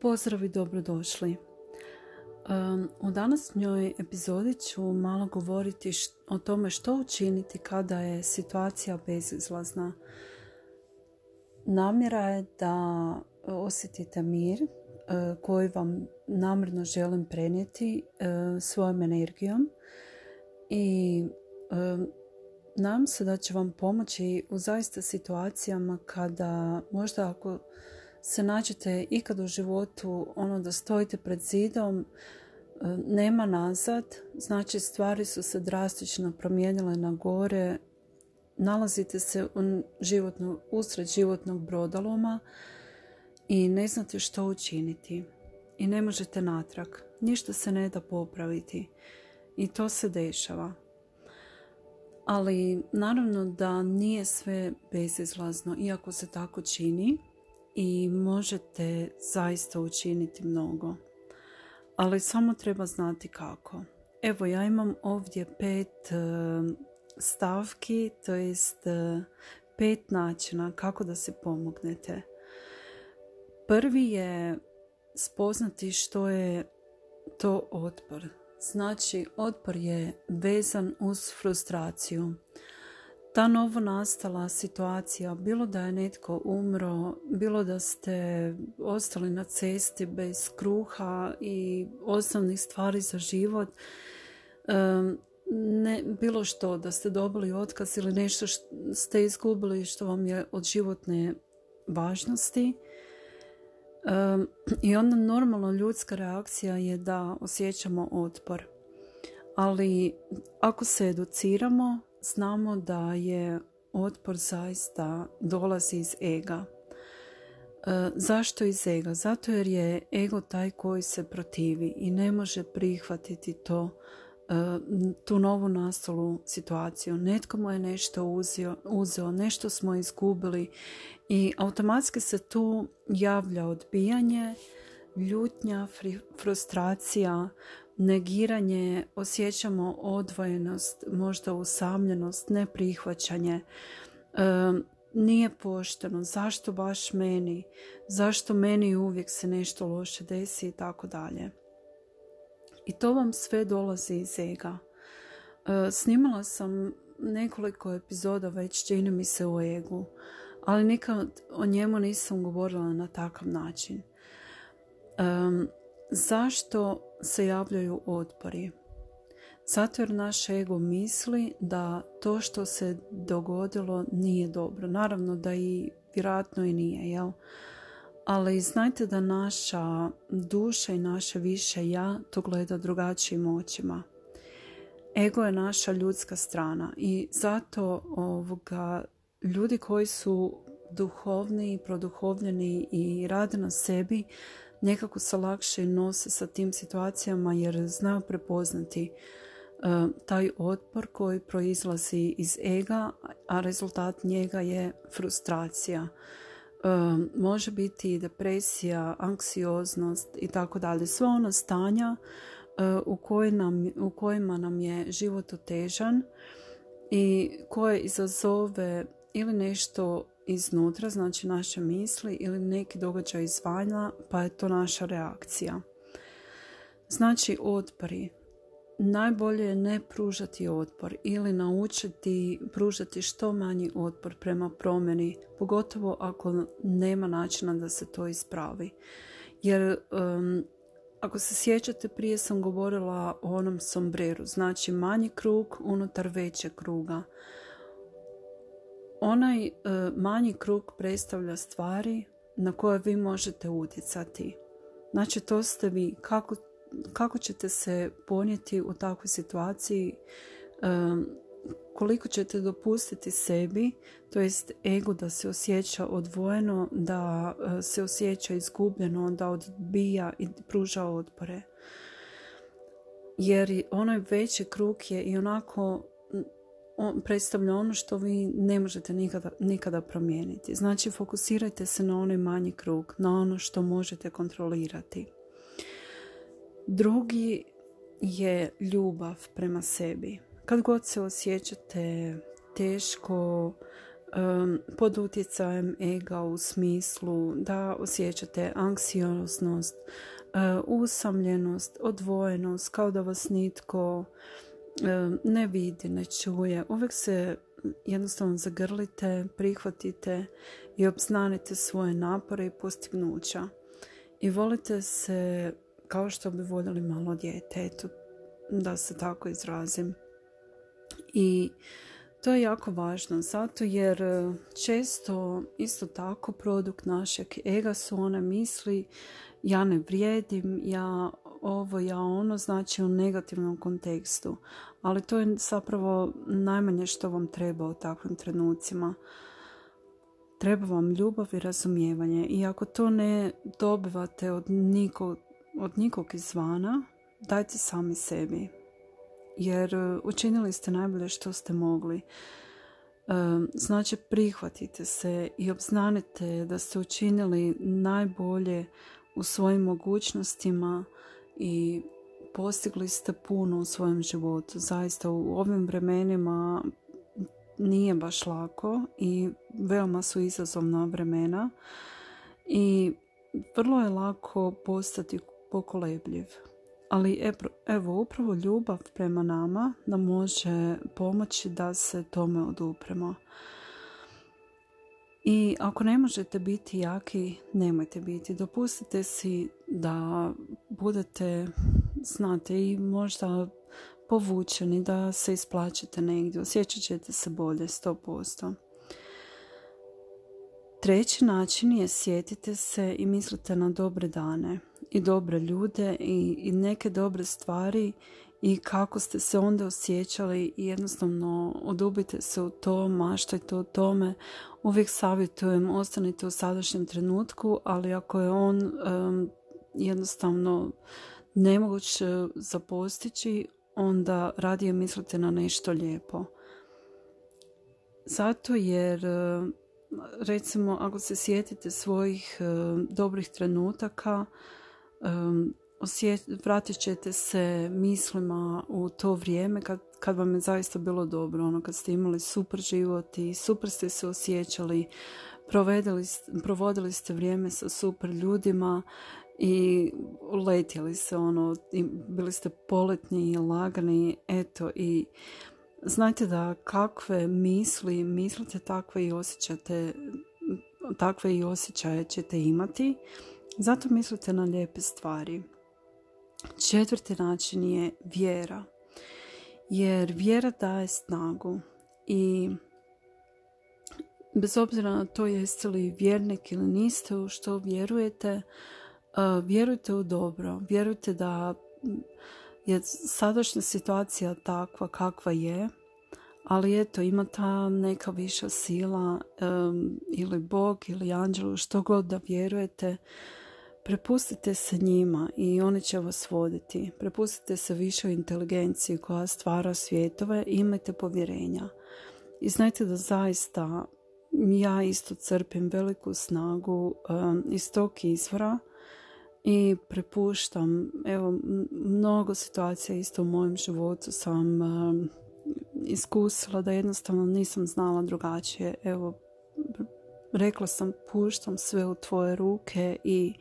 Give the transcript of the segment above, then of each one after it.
Pozdrav i dobrodošli. U današnjoj epizodi ću malo govoriti o tome što učiniti kada je situacija bezizlazna. Namjera je da osjetite mir e, koji vam namjerno želim prenijeti e, svojom energijom i nadam se da će vam pomoći u zaista situacijama kada možda ako se nađete ikad u životu ono da stojite pred zidom e, nema nazad, znači stvari su se drastično promijenile na gore, nalazite se u životnu, usred životnog brodaloma i ne znate što učiniti. I ne možete natrag. Ništa se ne da popraviti. I to se dešava. Ali naravno da nije sve bezizlazno, iako se tako čini i možete zaista učiniti mnogo. Ali samo treba znati kako. Evo ja imam ovdje pet e, stavki, to jest e, pet načina kako da se pomognete. Prvi je spoznati što je to otpor. Znači, otpor je vezan uz frustraciju ta novo nastala situacija, bilo da je netko umro, bilo da ste ostali na cesti bez kruha i osnovnih stvari za život, ne, bilo što, da ste dobili otkaz ili nešto što ste izgubili što vam je od životne važnosti. I onda normalno ljudska reakcija je da osjećamo otpor. Ali ako se educiramo, znamo da je otpor zaista dolazi iz ega. E, zašto iz ega? Zato jer je ego taj koji se protivi i ne može prihvatiti to e, tu novu nastalu situaciju. Netko mu je nešto uzio, uzeo, nešto smo izgubili i automatski se tu javlja odbijanje, ljutnja, frustracija, negiranje, osjećamo odvojenost, možda usamljenost, neprihvaćanje. E, nije pošteno, zašto baš meni, zašto meni uvijek se nešto loše desi i tako dalje. I to vam sve dolazi iz ega. E, snimala sam nekoliko epizoda već čini mi se u egu, ali nikad o njemu nisam govorila na takav način. Um, Zašto se javljaju otpori? Zato jer naš ego misli da to što se dogodilo nije dobro. Naravno da i vjerojatno i nije, jel? Ali znajte da naša duša i naše više ja to gleda drugačijim očima. Ego je naša ljudska strana i zato ovoga, ljudi koji su duhovni, produhovljeni i rade na sebi nekako se lakše nose sa tim situacijama jer znaju prepoznati uh, taj otpor koji proizlazi iz ega, a rezultat njega je frustracija. Uh, može biti depresija, anksioznost i tako dalje. Sve ono stanja uh, u, nam, u kojima nam je život otežan i koje izazove ili nešto iznutra, znači naše misli ili neki događaj izvanja, pa je to naša reakcija. Znači otpori. Najbolje je ne pružati otpor ili naučiti pružati što manji otpor prema promjeni, pogotovo ako nema načina da se to ispravi. Jer ako se sjećate, prije sam govorila o onom sombreru, znači manji krug unutar većeg kruga. Onaj e, manji krug predstavlja stvari na koje vi možete utjecati. Znači to ste vi. Kako, kako ćete se ponijeti u takvoj situaciji, e, koliko ćete dopustiti sebi, to jest ego da se osjeća odvojeno, da e, se osjeća izgubljeno, da odbija i pruža otpore. Jer onaj veći krug je i onako on predstavlja ono što vi ne možete nikada, nikada promijeniti. Znači fokusirajte se na onaj manji krug, na ono što možete kontrolirati. Drugi je ljubav prema sebi. Kad god se osjećate teško, pod utjecajem ega u smislu da osjećate anksioznost, usamljenost, odvojenost, kao da vas nitko ne vidi, ne čuje. Uvijek se jednostavno zagrlite, prihvatite i obznanite svoje napore i postignuća. I volite se kao što bi voljeli malo dijete, da se tako izrazim. I to je jako važno, zato jer e, često isto tako produkt našeg ega su one misli ja ne vrijedim, ja ovo, ja ono, znači u negativnom kontekstu. Ali to je zapravo najmanje što vam treba u takvim trenucima. Treba vam ljubav i razumijevanje. I ako to ne dobivate od nikog, od nikog izvana, dajte sami sebi. Jer e, učinili ste najbolje što ste mogli. E, znači prihvatite se i obznanite da ste učinili najbolje u svojim mogućnostima i postigli ste puno u svojem životu. Zaista u ovim vremenima nije baš lako i veoma su izazovna vremena i vrlo je lako postati pokolebljiv. Ali evo, upravo ljubav prema nama nam može pomoći da se tome odupremo. I ako ne možete biti jaki, nemojte biti. Dopustite si da budete, znate, i možda povučeni, da se isplaćete negdje. Osjećat ćete se bolje, 100%. Treći način je sjetite se i mislite na dobre dane i dobre ljude i, i neke dobre stvari i kako ste se onda osjećali i jednostavno odubite se u to, maštajte o tome. Uvijek savjetujem, ostanite u sadašnjem trenutku, ali ako je on um, jednostavno nemoguć za postići, onda radije mislite na nešto lijepo. Zato jer recimo ako se sjetite svojih dobrih trenutaka vratit ćete se mislima u to vrijeme kad, kad vam je zaista bilo dobro, ono kad ste imali super život i super ste se osjećali, provodili ste vrijeme sa super ljudima i letjeli se ono, bili ste poletni i lagani, eto i znajte da kakve misli mislite takve i osjećate takve i osjećaje ćete imati zato mislite na lijepe stvari Četvrti način je vjera. Jer vjera daje snagu i bez obzira na to jeste li vjernik ili niste u što vjerujete, vjerujte u dobro. Vjerujte da je sadašnja situacija takva kakva je, ali eto ima ta neka viša sila ili Bog ili anđelu, što god da vjerujete, Prepustite se njima i oni će vas voditi. Prepustite se višoj inteligenciji koja stvara svjetove i imajte povjerenja. I znajte da zaista ja isto crpim veliku snagu um, iz tog izvora i prepuštam, evo, mnogo situacija isto u mojem životu sam um, iskusila da jednostavno nisam znala drugačije. Evo, rekla sam puštam sve u tvoje ruke i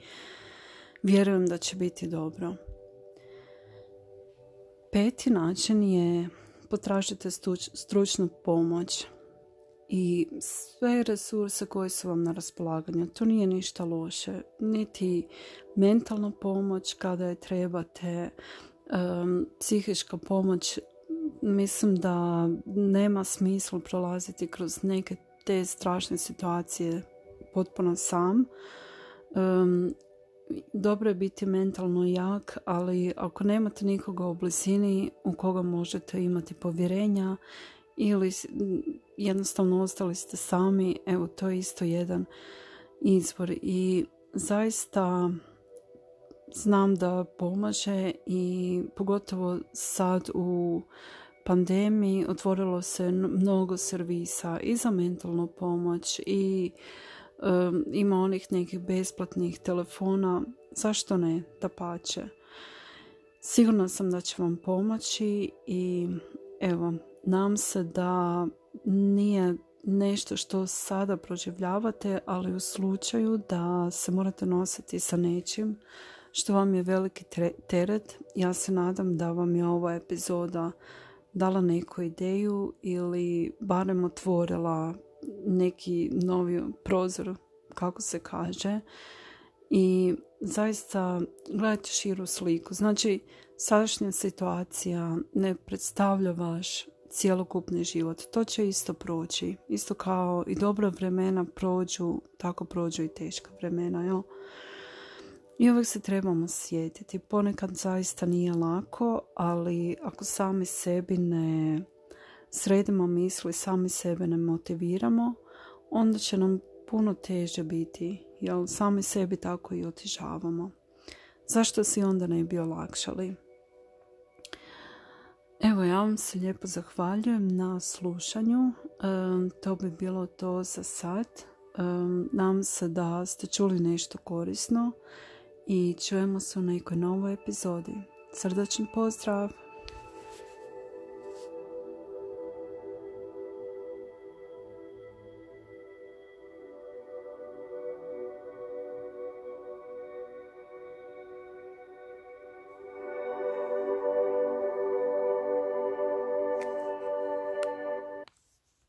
vjerujem da će biti dobro. Peti način je potražite stručnu pomoć i sve resurse koje su vam na raspolaganju. To nije ništa loše. Niti mentalna pomoć kada je trebate, um, psihička pomoć. Mislim da nema smisla prolaziti kroz neke te strašne situacije potpuno sam. Um, dobro je biti mentalno jak, ali ako nemate nikoga u blizini u koga možete imati povjerenja ili jednostavno ostali ste sami, evo to je isto jedan izvor i zaista znam da pomaže i pogotovo sad u pandemiji otvorilo se mnogo servisa i za mentalnu pomoć i ima onih nekih besplatnih telefona, zašto ne, da pače. Sigurna sam da će vam pomoći i evo, nam se da nije nešto što sada proživljavate, ali u slučaju da se morate nositi sa nečim što vam je veliki teret, ja se nadam da vam je ova epizoda dala neku ideju ili barem otvorila neki novi prozor, kako se kaže. I zaista gledajte širu sliku. Znači, sadašnja situacija ne predstavlja vaš cjelokupni život. To će isto proći. Isto kao i dobra vremena prođu, tako prođu i teška vremena. Jel? I uvijek se trebamo sjetiti. Ponekad zaista nije lako, ali ako sami sebi ne sredimo misli, sami sebe ne motiviramo, onda će nam puno teže biti, jer sami sebi tako i otižavamo. Zašto si onda ne bi olakšali? Evo, ja vam se lijepo zahvaljujem na slušanju. to bi bilo to za sad. nam se da ste čuli nešto korisno i čujemo se u nekoj novoj epizodi. Srdačan pozdrav!